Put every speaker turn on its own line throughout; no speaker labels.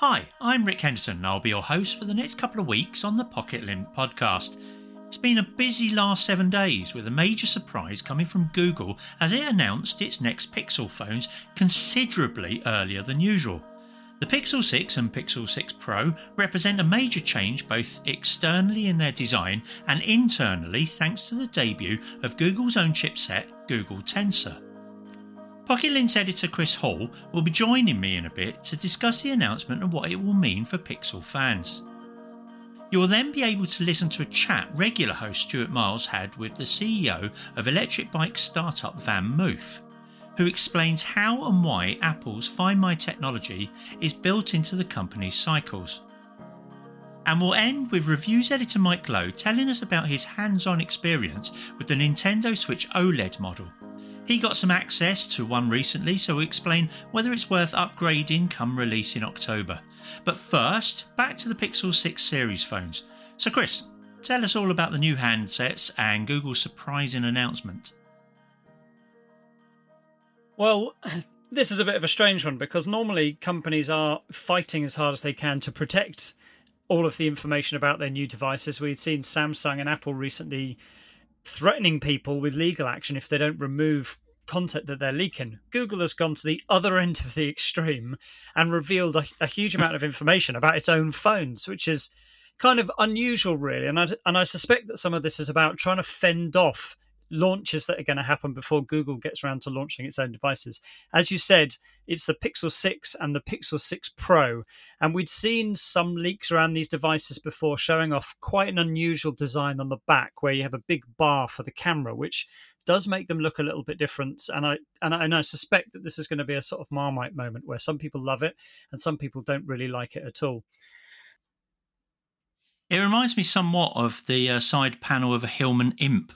Hi, I'm Rick Henderson, and I'll be your host for the next couple of weeks on the Pocket Lint podcast. It's been a busy last seven days with a major surprise coming from Google as it announced its next Pixel phones considerably earlier than usual. The Pixel 6 and Pixel 6 Pro represent a major change both externally in their design and internally thanks to the debut of Google's own chipset, Google Tensor. Pocket Lint's editor Chris Hall will be joining me in a bit to discuss the announcement and what it will mean for Pixel fans. You will then be able to listen to a chat regular host Stuart Miles had with the CEO of electric bike startup VanMoof, who explains how and why Apple's Find My technology is built into the company's cycles. And we'll end with reviews editor Mike Lowe telling us about his hands on experience with the Nintendo Switch OLED model. He got some access to one recently, so we'll explain whether it's worth upgrading come release in October. But first, back to the Pixel 6 series phones. So, Chris, tell us all about the new handsets and Google's surprising announcement.
Well, this is a bit of a strange one because normally companies are fighting as hard as they can to protect all of the information about their new devices. We've seen Samsung and Apple recently threatening people with legal action if they don't remove content that they're leaking. Google has gone to the other end of the extreme and revealed a, a huge amount of information about its own phones, which is kind of unusual, really. And I, and I suspect that some of this is about trying to fend off launches that are going to happen before Google gets around to launching its own devices. As you said, it's the Pixel 6 and the Pixel 6 Pro. And we'd seen some leaks around these devices before showing off quite an unusual design on the back where you have a big bar for the camera, which does make them look a little bit different. And I and I, suspect that this is going to be a sort of marmite moment where some people love it and some people don't really like it at all.
It reminds me somewhat of the uh, side panel of a Hillman Imp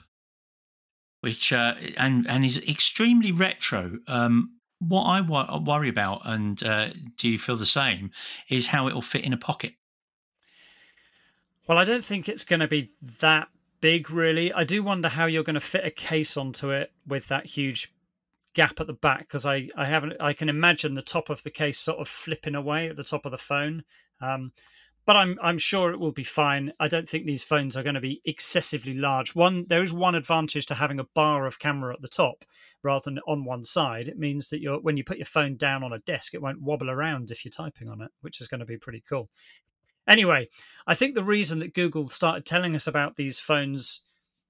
which uh, and and is extremely retro. Um, what I wo- worry about, and uh, do you feel the same, is how it will fit in a pocket.
Well, I don't think it's going to be that big, really. I do wonder how you're going to fit a case onto it with that huge gap at the back, because I I haven't I can imagine the top of the case sort of flipping away at the top of the phone. Um, but I'm I'm sure it will be fine. I don't think these phones are going to be excessively large. One there is one advantage to having a bar of camera at the top rather than on one side. It means that you're when you put your phone down on a desk, it won't wobble around if you're typing on it, which is going to be pretty cool. Anyway, I think the reason that Google started telling us about these phones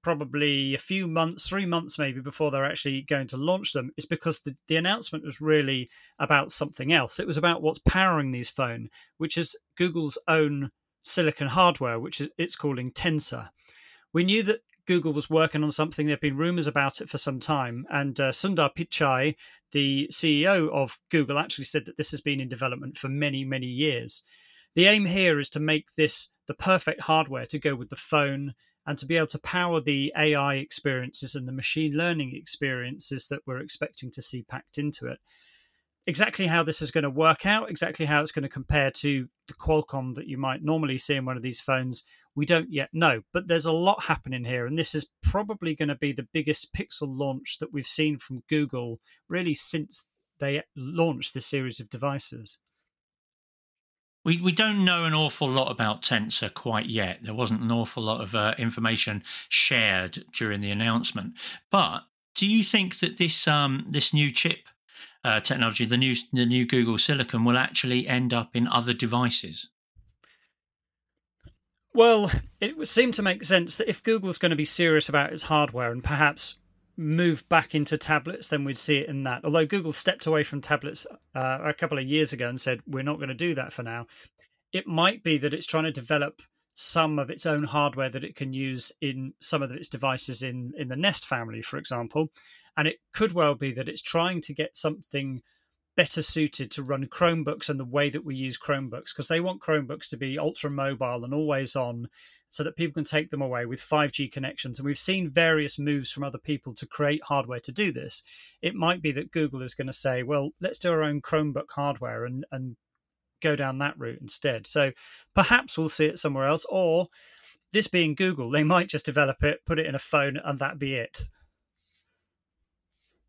probably a few months, three months maybe before they're actually going to launch them, is because the, the announcement was really about something else. It was about what's powering these phone, which is Google's own silicon hardware, which is it's calling Tensor. We knew that Google was working on something. There've been rumors about it for some time, and uh, Sundar Pichai, the CEO of Google, actually said that this has been in development for many, many years. The aim here is to make this the perfect hardware to go with the phone and to be able to power the AI experiences and the machine learning experiences that we're expecting to see packed into it. Exactly how this is going to work out, exactly how it's going to compare to the Qualcomm that you might normally see in one of these phones, we don't yet know. But there's a lot happening here, and this is probably going to be the biggest Pixel launch that we've seen from Google really since they launched this series of devices.
We we don't know an awful lot about Tensor quite yet. There wasn't an awful lot of uh, information shared during the announcement. But do you think that this um this new chip uh, technology, the new the new Google Silicon, will actually end up in other devices?
Well, it would seem to make sense that if Google is going to be serious about its hardware and perhaps move back into tablets, then we'd see it in that. Although Google stepped away from tablets uh, a couple of years ago and said, we're not going to do that for now, it might be that it's trying to develop some of its own hardware that it can use in some of its devices in, in the Nest family, for example. And it could well be that it's trying to get something better suited to run Chromebooks and the way that we use Chromebooks because they want Chromebooks to be ultra mobile and always on so that people can take them away with 5G connections. And we've seen various moves from other people to create hardware to do this. It might be that Google is going to say, well, let's do our own Chromebook hardware and, and go down that route instead. So perhaps we'll see it somewhere else. Or this being Google, they might just develop it, put it in a phone, and that be it.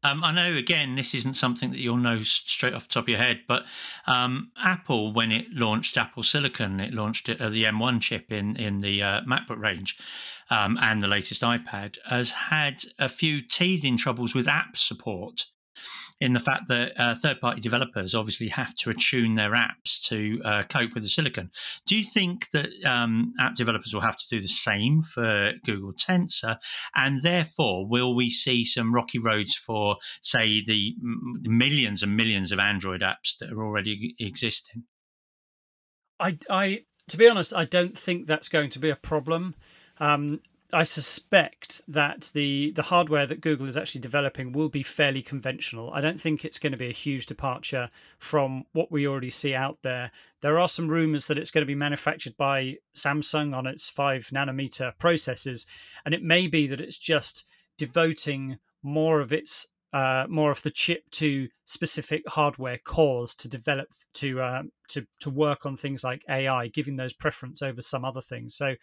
Um, I know, again, this isn't something that you'll know straight off the top of your head, but um, Apple, when it launched Apple Silicon, it launched it, uh, the M1 chip in in the uh, MacBook range um, and the latest iPad, has had a few teething troubles with app support in the fact that uh, third party developers obviously have to attune their apps to uh, cope with the silicon. Do you think that um, app developers will have to do the same for Google Tensor? And therefore, will we see some rocky roads for, say, the millions and millions of Android apps that are already existing?
I, I, to be honest, I don't think that's going to be a problem. Um, I suspect that the the hardware that Google is actually developing will be fairly conventional. I don't think it's going to be a huge departure from what we already see out there. There are some rumors that it's going to be manufactured by Samsung on its 5 nanometer processes and it may be that it's just devoting more of its uh, more of the chip to specific hardware cores to develop to uh, to to work on things like AI, giving those preference over some other things. So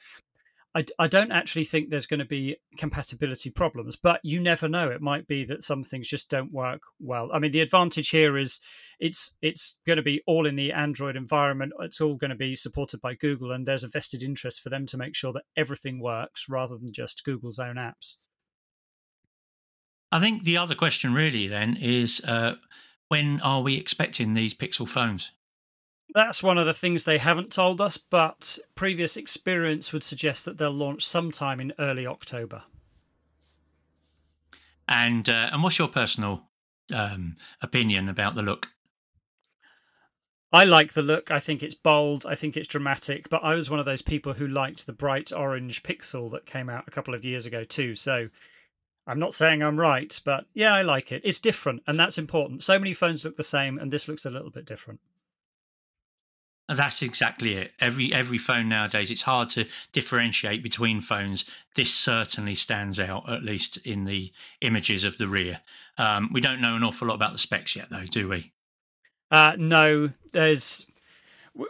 I, I don't actually think there's going to be compatibility problems, but you never know. It might be that some things just don't work well. I mean, the advantage here is it's it's going to be all in the Android environment. It's all going to be supported by Google, and there's a vested interest for them to make sure that everything works rather than just Google's own apps.
I think the other question really then is uh, when are we expecting these Pixel phones?
That's one of the things they haven't told us, but previous experience would suggest that they'll launch sometime in early October.
And uh, and what's your personal um, opinion about the look?
I like the look. I think it's bold. I think it's dramatic. But I was one of those people who liked the bright orange Pixel that came out a couple of years ago too. So I'm not saying I'm right, but yeah, I like it. It's different, and that's important. So many phones look the same, and this looks a little bit different.
That's exactly it. Every every phone nowadays, it's hard to differentiate between phones. This certainly stands out, at least in the images of the rear. Um, we don't know an awful lot about the specs yet, though, do we?
Uh, no, there's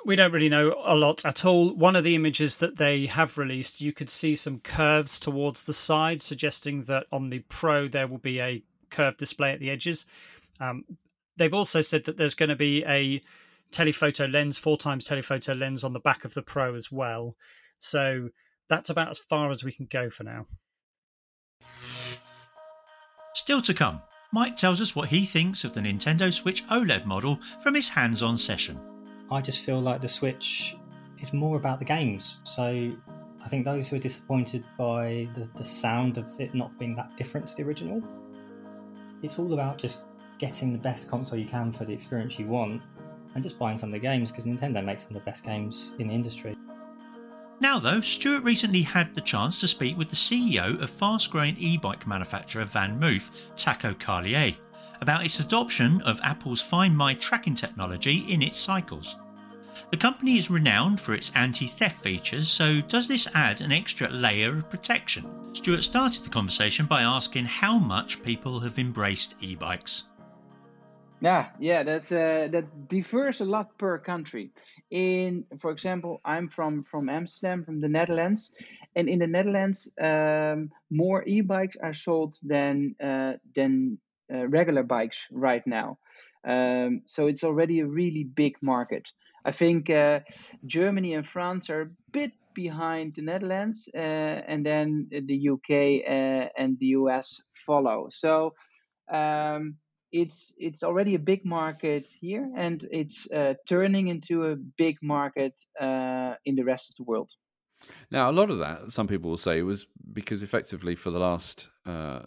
we don't really know a lot at all. One of the images that they have released, you could see some curves towards the side, suggesting that on the Pro there will be a curved display at the edges. Um, they've also said that there's going to be a telephoto lens, four times telephoto lens on the back of the Pro as well. So that's about as far as we can go for now.
Still to come, Mike tells us what he thinks of the Nintendo Switch OLED model from his hands on session.
I just feel like the Switch is more about the games. So I think those who are disappointed by the, the sound of it not being that different to the original, it's all about just getting the best console you can for the experience you want and just buying some of the games because Nintendo makes some of the best games in the industry.
Now, though, Stuart recently had the chance to speak with the CEO of fast growing e bike manufacturer Van VanMoof, Taco Carlier, about its adoption of Apple's Find My tracking technology in its cycles. The company is renowned for its anti theft features, so does this add an extra layer of protection? Stuart started the conversation by asking how much people have embraced e bikes.
Yeah, yeah, that's uh, that differs a lot per country. In, for example, I'm from from Amsterdam, from the Netherlands, and in the Netherlands, um, more e-bikes are sold than uh, than uh, regular bikes right now. Um, so it's already a really big market. I think uh, Germany and France are a bit behind the Netherlands, uh, and then the UK uh, and the US follow. So. Um, it's it's already a big market here, and it's uh, turning into a big market uh, in the rest of the world.
Now, a lot of that, some people will say, was because effectively for the last uh,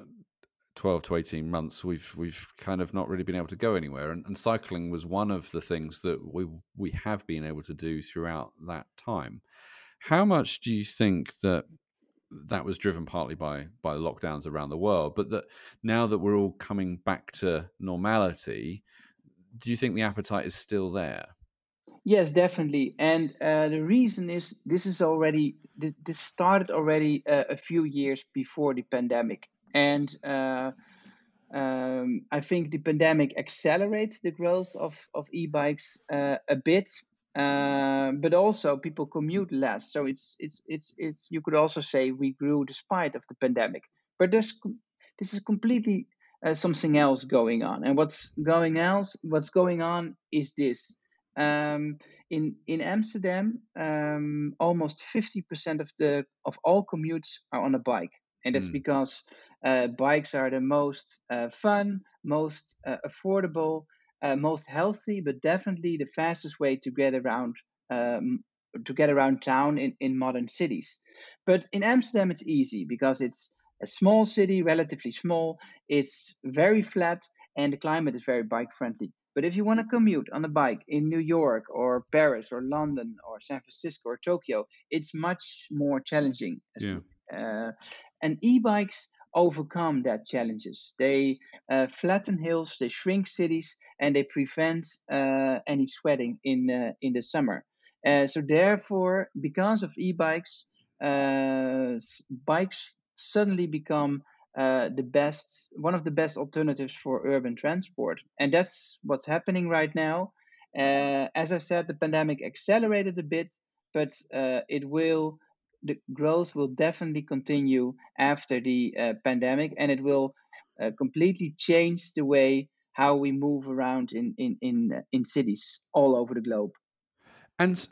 twelve to eighteen months, we've we've kind of not really been able to go anywhere, and, and cycling was one of the things that we we have been able to do throughout that time. How much do you think that that was driven partly by by lockdowns around the world, but that now that we're all coming back to normality, do you think the appetite is still there?
Yes, definitely. And uh, the reason is this is already this started already uh, a few years before the pandemic, and uh, um, I think the pandemic accelerates the growth of of e-bikes uh, a bit, uh, but also people commute less. So it's it's it's it's you could also say we grew despite of the pandemic. But there's this is completely uh, something else going on, and what's going else what's going on is this um, in in Amsterdam, um, almost 50% of the of all commutes are on a bike, and that's mm. because uh, bikes are the most uh, fun, most uh, affordable, uh, most healthy, but definitely the fastest way to get around um, to get around town in, in modern cities. But in Amsterdam, it's easy because it's a small city, relatively small. It's very flat, and the climate is very bike friendly. But if you want to commute on a bike in New York or Paris or London or San Francisco or Tokyo, it's much more challenging.
Yeah.
Uh, and e-bikes overcome that challenges. They uh, flatten hills, they shrink cities, and they prevent uh, any sweating in uh, in the summer. Uh, so therefore, because of e-bikes, uh, bikes suddenly become uh, the best one of the best alternatives for urban transport and that's what's happening right now as i said the pandemic accelerated a bit but it will the growth will definitely continue after the uh, pandemic and it will uh, completely change the way how we move around in in in, in cities all over the globe.
And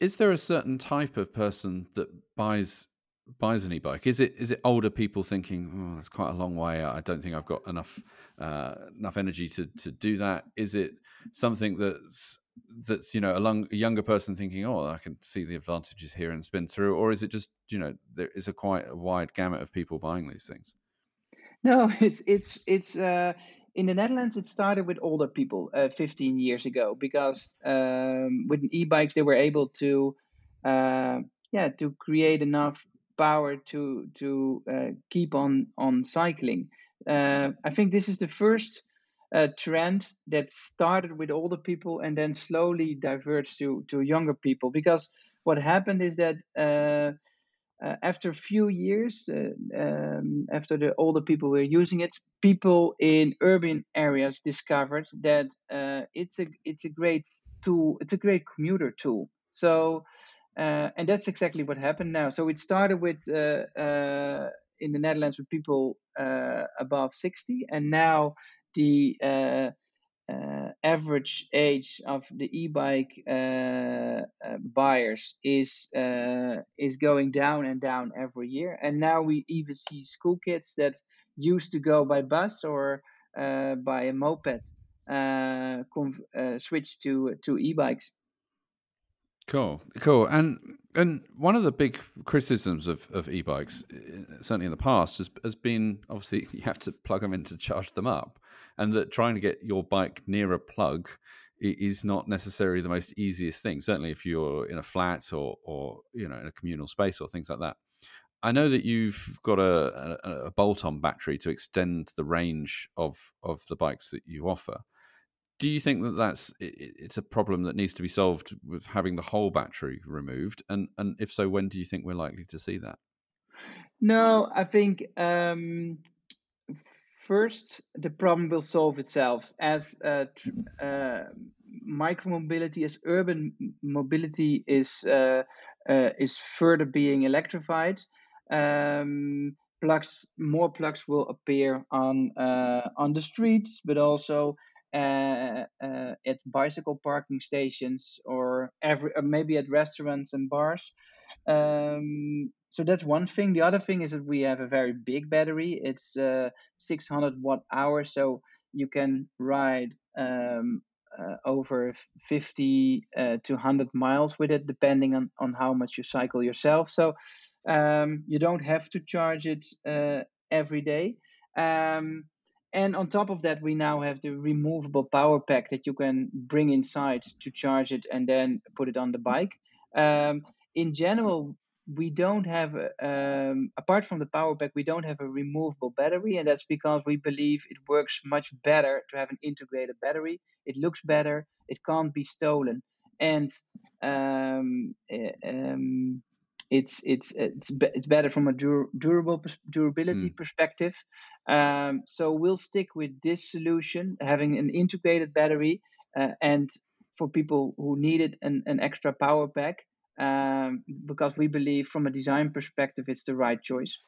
is there a certain type of person that buys buys an e-bike? Is it is it older people thinking, oh, that's quite a long way. I don't think I've got enough uh, enough energy to to do that. Is it something that's that's you know a, long, a younger person thinking, oh, I can see the advantages here and spin through, or is it just you know there is a quite a wide gamut of people buying these things?
No, it's it's it's. Uh, in the Netherlands, it started with older people uh, 15 years ago because um, with e-bikes they were able to, uh, yeah, to create enough power to to uh, keep on on cycling. Uh, I think this is the first uh, trend that started with older people and then slowly diverged to to younger people. Because what happened is that uh, uh, after a few years, uh, um, after the older people were using it, people in urban areas discovered that it's a it's a great tool. It's a great commuter tool. So uh, and that's exactly what happened now. So it started with uh, uh, in the Netherlands with people uh, above 60, and now the uh, uh, average age of the e-bike buyers is is going down and down every year. And now we even see school kids that used to go by bus or by a moped switch to to e-bikes.
Cool, cool. And and one of the big criticisms of, of e-bikes, uh, certainly in the past, has, has been obviously you have to plug them in to charge them up, and that trying to get your bike near a plug is not necessarily the most easiest thing. Certainly, if you're in a flat or or you know in a communal space or things like that. I know that you've got a, a, a bolt-on battery to extend the range of of the bikes that you offer do you think that that's it's a problem that needs to be solved with having the whole battery removed? And and if so when do you think we're likely to see that?
No i think um, first the problem will solve itself as uh, uh, micromobility as urban mobility is uh, uh, is further being electrified. Um, plugs more plugs will appear on uh, on the streets but also uh, uh, at bicycle parking stations or every uh, maybe at restaurants and bars. Um, so that's one thing. The other thing is that we have a very big battery. It's uh, 600 watt hour, so you can ride um, uh, over 50 uh, to 100 miles with it, depending on, on how much you cycle yourself. So um, you don't have to charge it every day. Um, and on top of that, we now have the removable power pack that you can bring inside to charge it and then put it on the bike. Um, in general, we don't have um, apart from the power pack we don't have a removable battery. And that's because we believe it works much better to have an integrated battery. It looks better. It can't be stolen. And um, eh, um, it's it's it's it's better from a dur- durable durability mm. perspective um, so we'll stick with this solution having an integrated battery uh, and for people who needed an, an extra power pack um, because we believe from a design perspective it's the right choice.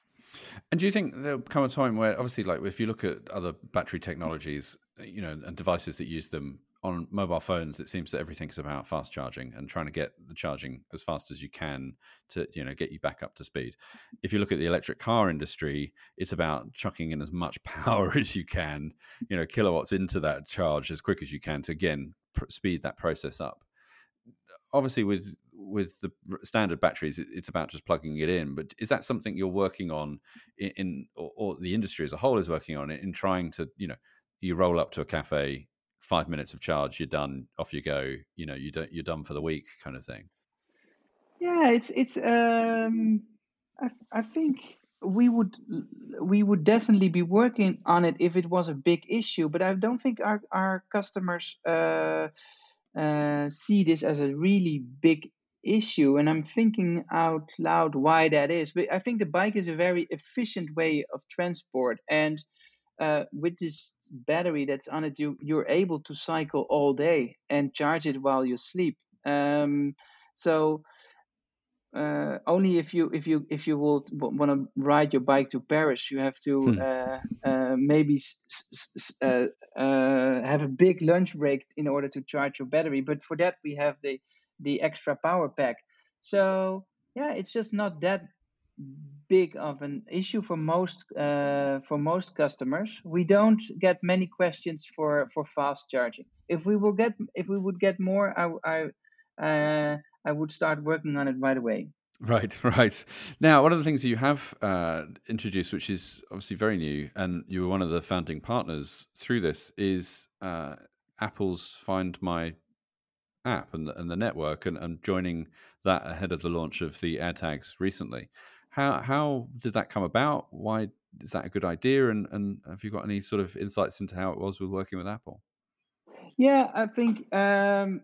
And do you think there'll come a time where, obviously, like if you look at other battery technologies, you know, and devices that use them on mobile phones, it seems that everything is about fast charging and trying to get the charging as fast as you can to, you know, get you back up to speed. If you look at the electric car industry, it's about chucking in as much power as you can, you know, kilowatts into that charge as quick as you can to again pr- speed that process up. Obviously, with with the standard batteries, it's about just plugging it in. But is that something you're working on in, in or, or, the industry as a whole is working on in trying to, you know, you roll up to a cafe, five minutes of charge, you're done, off you go. You know, you don't, you're done for the week, kind of thing.
Yeah, it's it's. Um, I, I think we would we would definitely be working on it if it was a big issue. But I don't think our our customers. Uh, uh, see this as a really big issue and i'm thinking out loud why that is but i think the bike is a very efficient way of transport and uh, with this battery that's on it you you're able to cycle all day and charge it while you sleep um, so uh, only if you if you if you will want to ride your bike to Paris, you have to hmm. uh, uh, maybe uh, uh, have a big lunch break in order to charge your battery. But for that, we have the the extra power pack. So yeah, it's just not that big of an issue for most uh, for most customers. We don't get many questions for for fast charging. If we will get if we would get more, I I uh, I would start working on it right away.
Right, right. Now, one of the things you have uh, introduced, which is obviously very new, and you were one of the founding partners through this, is uh, Apple's Find My app and, and the network and, and joining that ahead of the launch of the AirTags recently. How how did that come about? Why is that a good idea? And and have you got any sort of insights into how it was with working with Apple?
Yeah, I think um,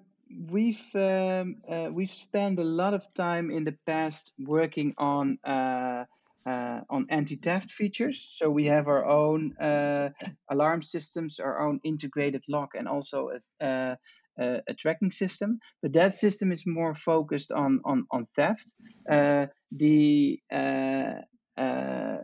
we've um, uh, we've spent a lot of time in the past working on uh, uh, on anti-theft features. So we have our own uh, alarm systems, our own integrated lock, and also a, uh, uh, a tracking system, but that system is more focused on on on theft. Uh, the uh, uh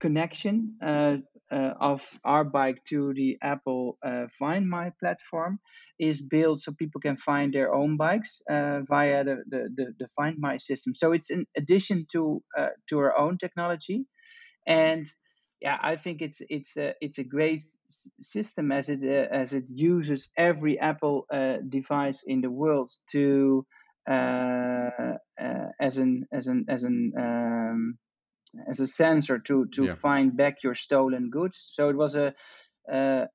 connection uh, of our bike to the Apple Find My platform is built so people can find their own bikes via the, the, the, the, Find My system. So it's in addition to to our own technology, and yeah, I think it's it's a it's a great s- system as it uh, as it uses every Apple uh, device in the world to uh, uh as an as an as an um, as a sensor to to yeah. find back your stolen goods. So it was a a,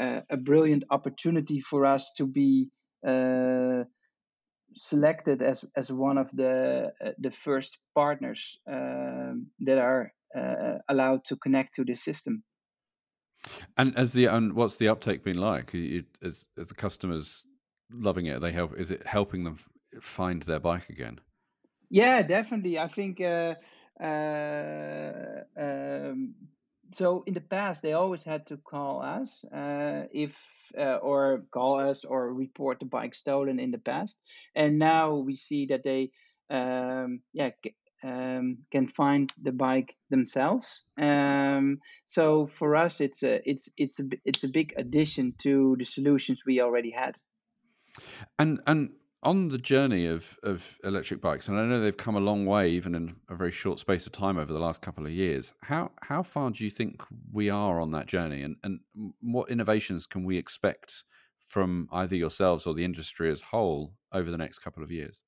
a, a brilliant opportunity for us to be uh, selected as as one of the uh, the first partners um, that are uh, allowed to connect to this system.
And as the and what's the uptake been like? Is, is the customers loving it? they help? Is it helping them find their bike again?
Yeah, definitely. I think. Uh, uh, um, so in the past, they always had to call us uh, if uh, or call us or report the bike stolen in the past, and now we see that they um, yeah um, can find the bike themselves. Um, so for us, it's a it's it's a it's a big addition to the solutions we already had.
And and on the journey of of electric bikes, and I know they've come a long way, even in a very short space of time over the last couple of years. How how far do you think we are on that journey, and and what innovations can we expect from either yourselves or the industry as whole over the next couple of years?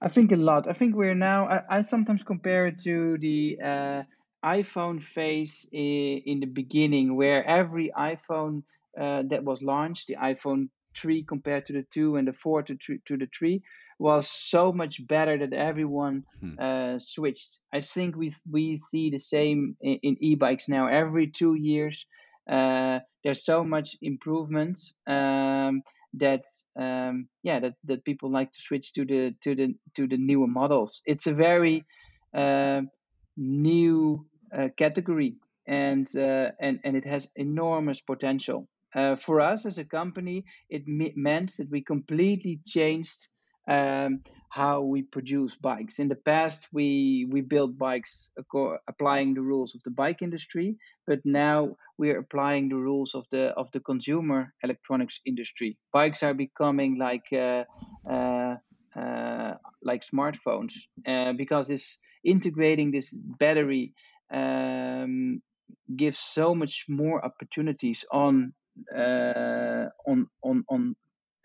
I think a lot. I think we're now. I, I sometimes compare it to the uh, iPhone phase in, in the beginning, where every iPhone uh, that was launched, the iPhone three compared to the two and the four to three, to the three was so much better that everyone
Hmm.
uh, switched. I think we we see the same in, in e-bikes now. Every two years, uh, there's so much improvements um, that um, yeah that, that people like to switch to the to the to the newer models. It's a very uh, new uh, category and uh, and and it has enormous potential. Uh, for us as a company, it me- meant that we completely changed um, how we produce bikes. In the past, we we built bikes applying the rules of the bike industry, but now we are applying the rules of the of the consumer electronics industry. Bikes are becoming like uh, uh, uh, like smartphones uh, because this integrating this battery um, gives so much more opportunities on uh, on on on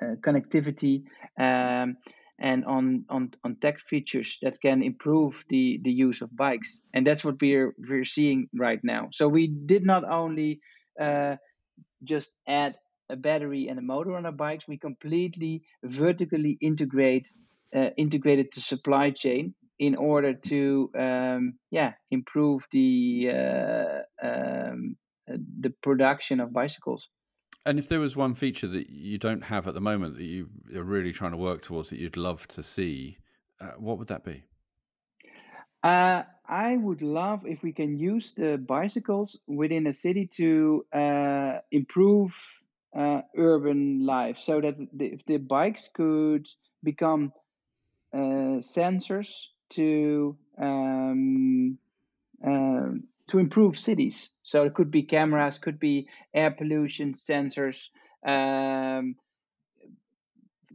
connectivity um, and on, on on tech features that can improve the the use of bikes. And that's what we're we're seeing right now. So we did not only uh, just add a battery and a motor on our bikes we completely vertically integrate uh, integrated the supply chain in order to um, yeah improve the uh, um, uh, the production of bicycles
And if there was one feature that you don't have at the moment that you are really trying to work towards that you'd love to see, uh, what would that be?
Uh, I would love if we can use the bicycles within a city to uh, improve uh, urban life, so that the, if the bikes could become uh, sensors to um, um, to improve cities. So it could be cameras, could be air pollution sensors, um,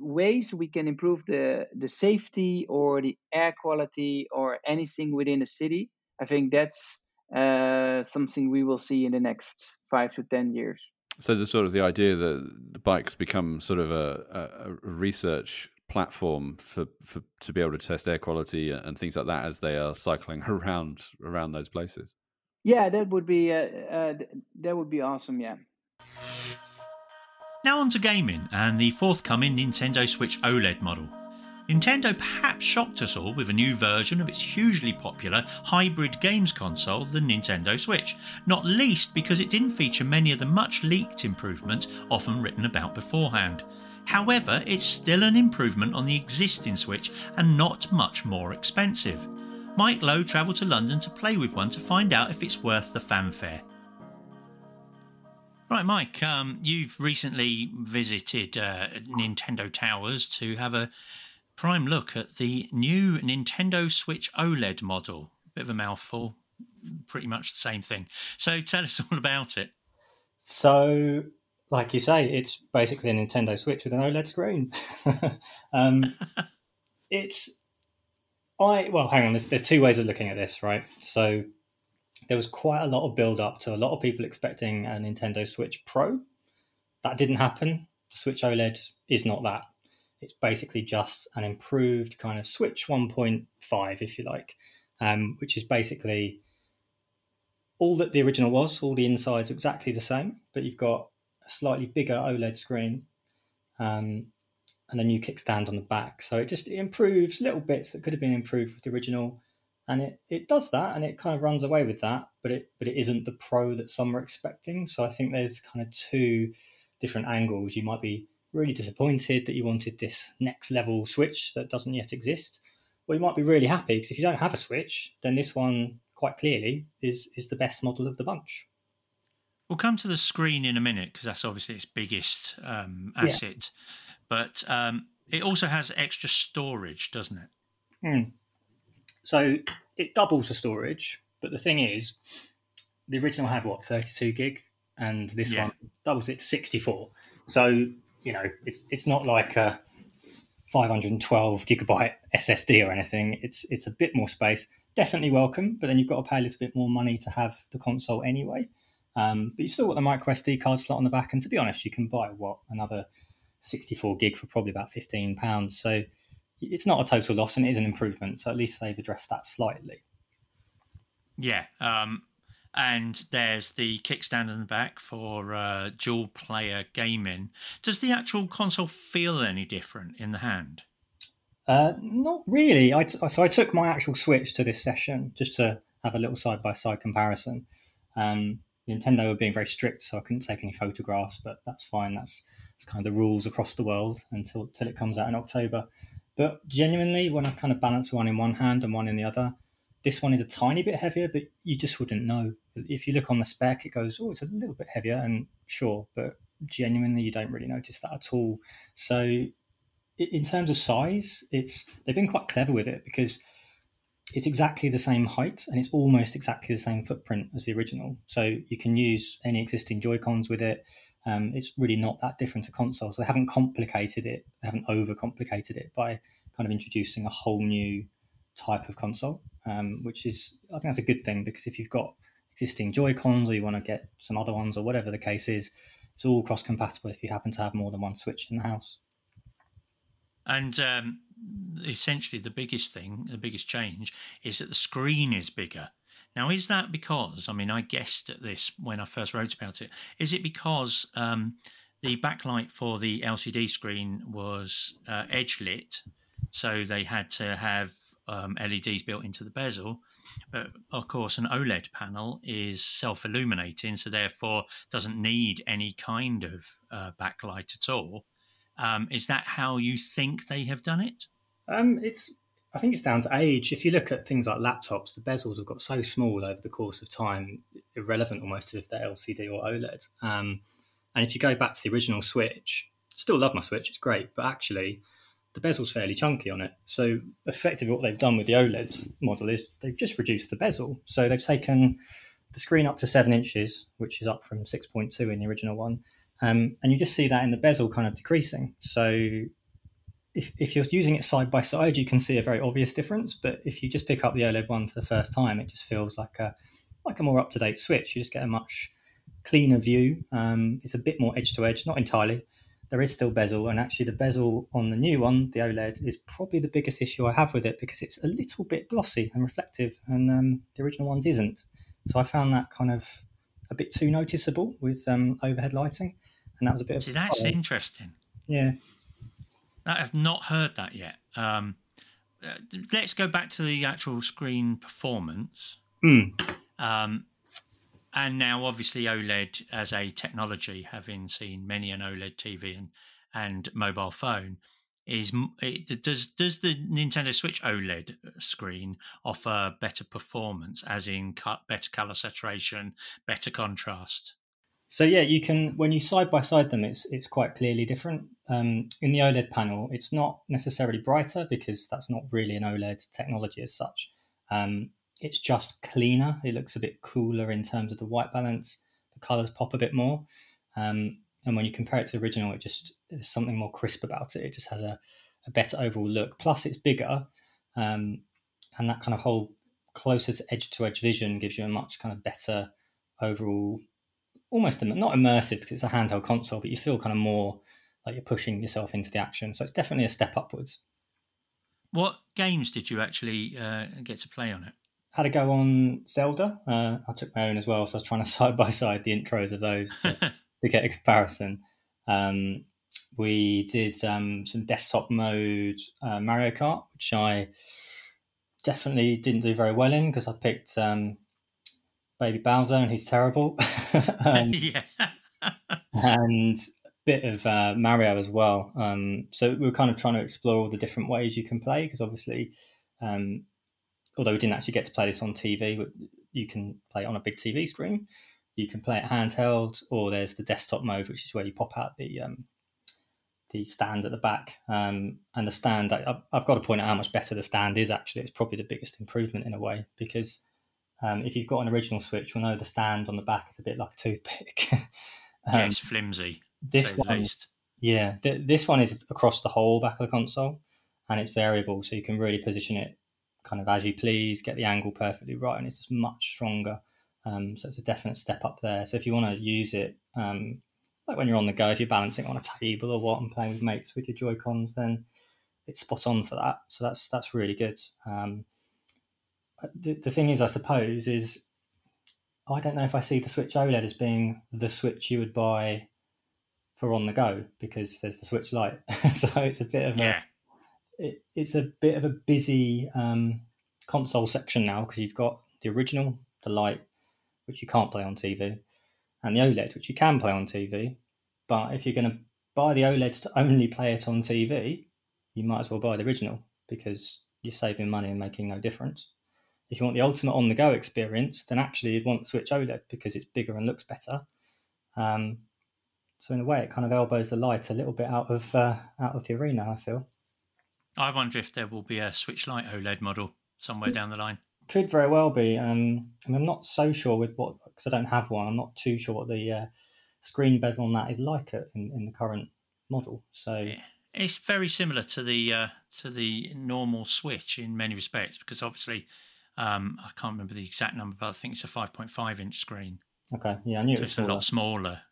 ways we can improve the the safety or the air quality or anything within a city. I think that's uh, something we will see in the next five to ten years.
So the sort of the idea that the bikes become sort of a, a, research platform for, for to be able to test air quality and things like that as they are cycling around around those places.
Yeah, that would be uh, uh, that would be awesome. Yeah.
Now on to gaming and the forthcoming Nintendo Switch OLED model. Nintendo perhaps shocked us all with a new version of its hugely popular hybrid games console, the Nintendo Switch, not least because it didn't feature many of the much leaked improvements often written about beforehand. However, it's still an improvement on the existing Switch and not much more expensive. Mike Lowe travelled to London to play with one to find out if it's worth the fanfare. Right, Mike, um, you've recently visited uh, Nintendo Towers to have a prime look at the new Nintendo Switch OLED model. Bit of a mouthful, pretty much the same thing. So tell us all about it.
So, like you say, it's basically a Nintendo Switch with an OLED screen. um, it's I well, hang on. There's, there's two ways of looking at this, right? So there was quite a lot of build up to a lot of people expecting a Nintendo Switch Pro. That didn't happen. The Switch OLED is not that. It's basically just an improved kind of Switch 1.5, if you like, um, which is basically all that the original was. All the insides exactly the same, but you've got a slightly bigger OLED screen um, and a new kickstand on the back. So it just it improves little bits that could have been improved with the original, and it, it does that, and it kind of runs away with that. But it but it isn't the pro that some were expecting. So I think there's kind of two different angles. You might be really disappointed that you wanted this next level switch that doesn't yet exist, or you might be really happy because if you don't have a switch, then this one quite clearly is is the best model of the bunch.
We'll come to the screen in a minute because that's obviously its biggest um, asset. Yeah. But um, it also has extra storage, doesn't it?
Hmm. So it doubles the storage, but the thing is, the original had what 32 gig, and this yeah. one doubles it to 64. So you know, it's it's not like a 512 gigabyte SSD or anything. It's it's a bit more space. Definitely welcome, but then you've got to pay a little bit more money to have the console anyway. Um, but you've still got the micro SD card slot on the back, and to be honest, you can buy what another 64 gig for probably about 15 pounds. So it's not a total loss, and it is an improvement. So at least they've addressed that slightly.
Yeah, um, and there's the kickstand in the back for uh, dual player gaming. Does the actual console feel any different in the hand?
Uh, not really. I t- so I took my actual Switch to this session just to have a little side by side comparison. Um, Nintendo were being very strict, so I couldn't take any photographs, but that's fine. That's, that's kind of the rules across the world until, until it comes out in October. But genuinely, when I kind of balance one in one hand and one in the other, this one is a tiny bit heavier, but you just wouldn't know. If you look on the spec, it goes, oh, it's a little bit heavier, and sure, but genuinely, you don't really notice that at all. So, in terms of size, it's they've been quite clever with it because it's exactly the same height and it's almost exactly the same footprint as the original. So you can use any existing Joy Cons with it. Um, it's really not that different to console. So they haven't complicated it, they haven't overcomplicated it by kind of introducing a whole new type of console, um, which is I think that's a good thing because if you've got existing Joy Cons or you want to get some other ones or whatever the case is, it's all cross compatible if you happen to have more than one Switch in the house.
And um, essentially, the biggest thing, the biggest change, is that the screen is bigger. Now, is that because? I mean, I guessed at this when I first wrote about it. Is it because um, the backlight for the LCD screen was uh, edge lit, so they had to have um, LEDs built into the bezel? But of course, an OLED panel is self illuminating, so therefore doesn't need any kind of uh, backlight at all. Um, is that how you think they have done it?
Um, it's I think it's down to age. If you look at things like laptops, the bezels have got so small over the course of time, irrelevant almost if they're LCD or OLED. Um, and if you go back to the original Switch, still love my Switch, it's great, but actually the bezel's fairly chunky on it. So effectively, what they've done with the OLED model is they've just reduced the bezel. So they've taken the screen up to seven inches, which is up from 6.2 in the original one. Um, and you just see that in the bezel kind of decreasing. So if, if you're using it side by side, you can see a very obvious difference. But if you just pick up the OLED one for the first time, it just feels like a like a more up to date switch. You just get a much cleaner view. Um, it's a bit more edge to edge, not entirely. There is still bezel, and actually, the bezel on the new one, the OLED, is probably the biggest issue I have with it because it's a little bit glossy and reflective, and um, the original ones isn't. So I found that kind of a bit too noticeable with um, overhead lighting, and that was a bit
See,
of.
that's interesting.
Yeah,
I've not heard that yet. Um, uh, let's go back to the actual screen performance.
Mm.
Um, and now, obviously, OLED as a technology, having seen many an OLED TV and, and mobile phone, is it, does does the Nintendo Switch OLED screen offer better performance, as in cut, better color saturation, better contrast?
So yeah, you can when you side by side them, it's it's quite clearly different. Um, in the OLED panel, it's not necessarily brighter because that's not really an OLED technology as such. Um, it's just cleaner. It looks a bit cooler in terms of the white balance. The colors pop a bit more, um, and when you compare it to the original, it just there's something more crisp about it. It just has a, a better overall look. Plus, it's bigger, um, and that kind of whole closer to edge to edge vision gives you a much kind of better overall almost not immersive because it's a handheld console, but you feel kind of more like you're pushing yourself into the action. So it's definitely a step upwards.
What games did you actually uh, get to play on it?
Had a go on Zelda. Uh, I took my own as well, so I was trying to side by side the intros of those to, to get a comparison. Um, we did um, some desktop mode uh, Mario Kart, which I definitely didn't do very well in because I picked um, Baby Bowser, and he's terrible.
um, yeah.
and a bit of uh, Mario as well. Um, so we are kind of trying to explore all the different ways you can play because obviously, um, although we didn't actually get to play this on TV, you can play it on a big TV screen. You can play it handheld, or there's the desktop mode, which is where you pop out the um, the stand at the back. Um, and the stand, I, have got to point out how much better the stand is. Actually, it's probably the biggest improvement in a way because um, if you've got an original Switch, you'll know the stand on the back is a bit like a toothpick.
um, yeah, it's flimsy.
This one, yeah, th- this one is across the whole back of the console, and it's variable, so you can really position it kind of as you please, get the angle perfectly right, and it's just much stronger. Um, so it's a definite step up there. So if you want to use it, um, like when you're on the go, if you're balancing on a table or what, and playing with mates with your Joy Cons, then it's spot on for that. So that's that's really good. Um, the, the thing is, I suppose, is I don't know if I see the Switch OLED as being the Switch you would buy for on the go because there's the Switch Lite. so it's a bit of
yeah.
a it, it's a bit of a busy um, console section now because you've got the original, the Lite, which you can't play on TV, and the OLED, which you can play on TV. But if you're going to buy the OLED to only play it on TV, you might as well buy the original because you're saving money and making no difference. If you want the ultimate on the go experience, then actually you'd want the Switch OLED because it's bigger and looks better. Um, so in a way, it kind of elbows the Lite a little bit out of uh, out of the arena. I feel.
I wonder if there will be a Switch Lite OLED model somewhere down the line.
Could very well be. Um, I am not so sure with what because I don't have one. I'm not too sure what the uh, screen bezel on that is like in, in the current model. So
yeah. it's very similar to the uh, to the normal Switch in many respects because obviously um, I can't remember the exact number, but I think it's a 5.5 inch screen.
Okay, yeah, I knew
so
it was
it's a lot smaller.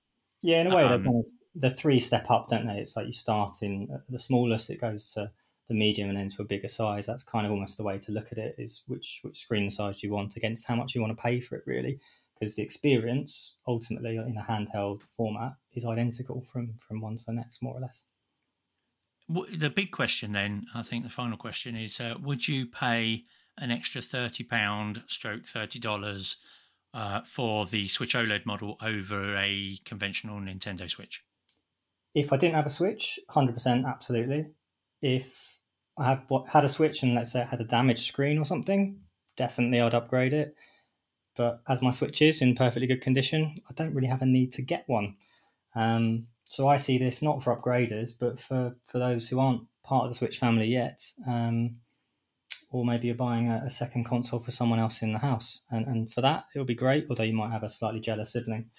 Yeah, in a way,
Um,
they're kind of the three step up, don't they? It's like you start in the smallest, it goes to the medium, and then to a bigger size. That's kind of almost the way to look at it: is which which screen size you want against how much you want to pay for it, really. Because the experience, ultimately, in a handheld format, is identical from from one to the next, more or less.
The big question, then, I think the final question is: uh, Would you pay an extra thirty pound, stroke thirty dollars, uh, for the Switch OLED model over a conventional Nintendo Switch?
If I didn't have a Switch, hundred percent, absolutely. If I had had a Switch and let's say it had a damaged screen or something, definitely I'd upgrade it. But as my Switch is in perfectly good condition, I don't really have a need to get one. Um, so I see this not for upgraders, but for, for those who aren't part of the Switch family yet, um, or maybe you're buying a, a second console for someone else in the house. And, and for that, it'll be great, although you might have a slightly jealous sibling.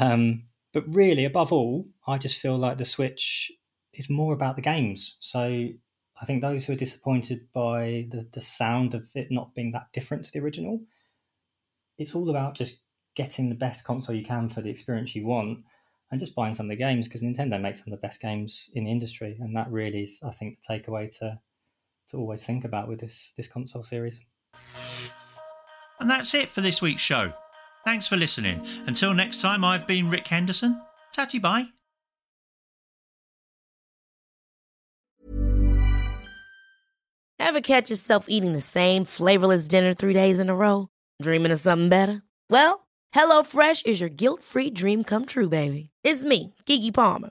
Um, but really, above all, I just feel like the Switch is more about the games. So I think those who are disappointed by the, the sound of it not being that different to the original, it's all about just getting the best console you can for the experience you want and just buying some of the games because Nintendo makes some of the best games in the industry. And that really is, I think, the takeaway to, to always think about with this, this console series.
And that's it for this week's show. Thanks for listening. Until next time, I've been Rick Henderson. Tatty bye.
Ever catch yourself eating the same flavorless dinner three days in a row? Dreaming of something better? Well, HelloFresh is your guilt free dream come true, baby. It's me, Keke Palmer.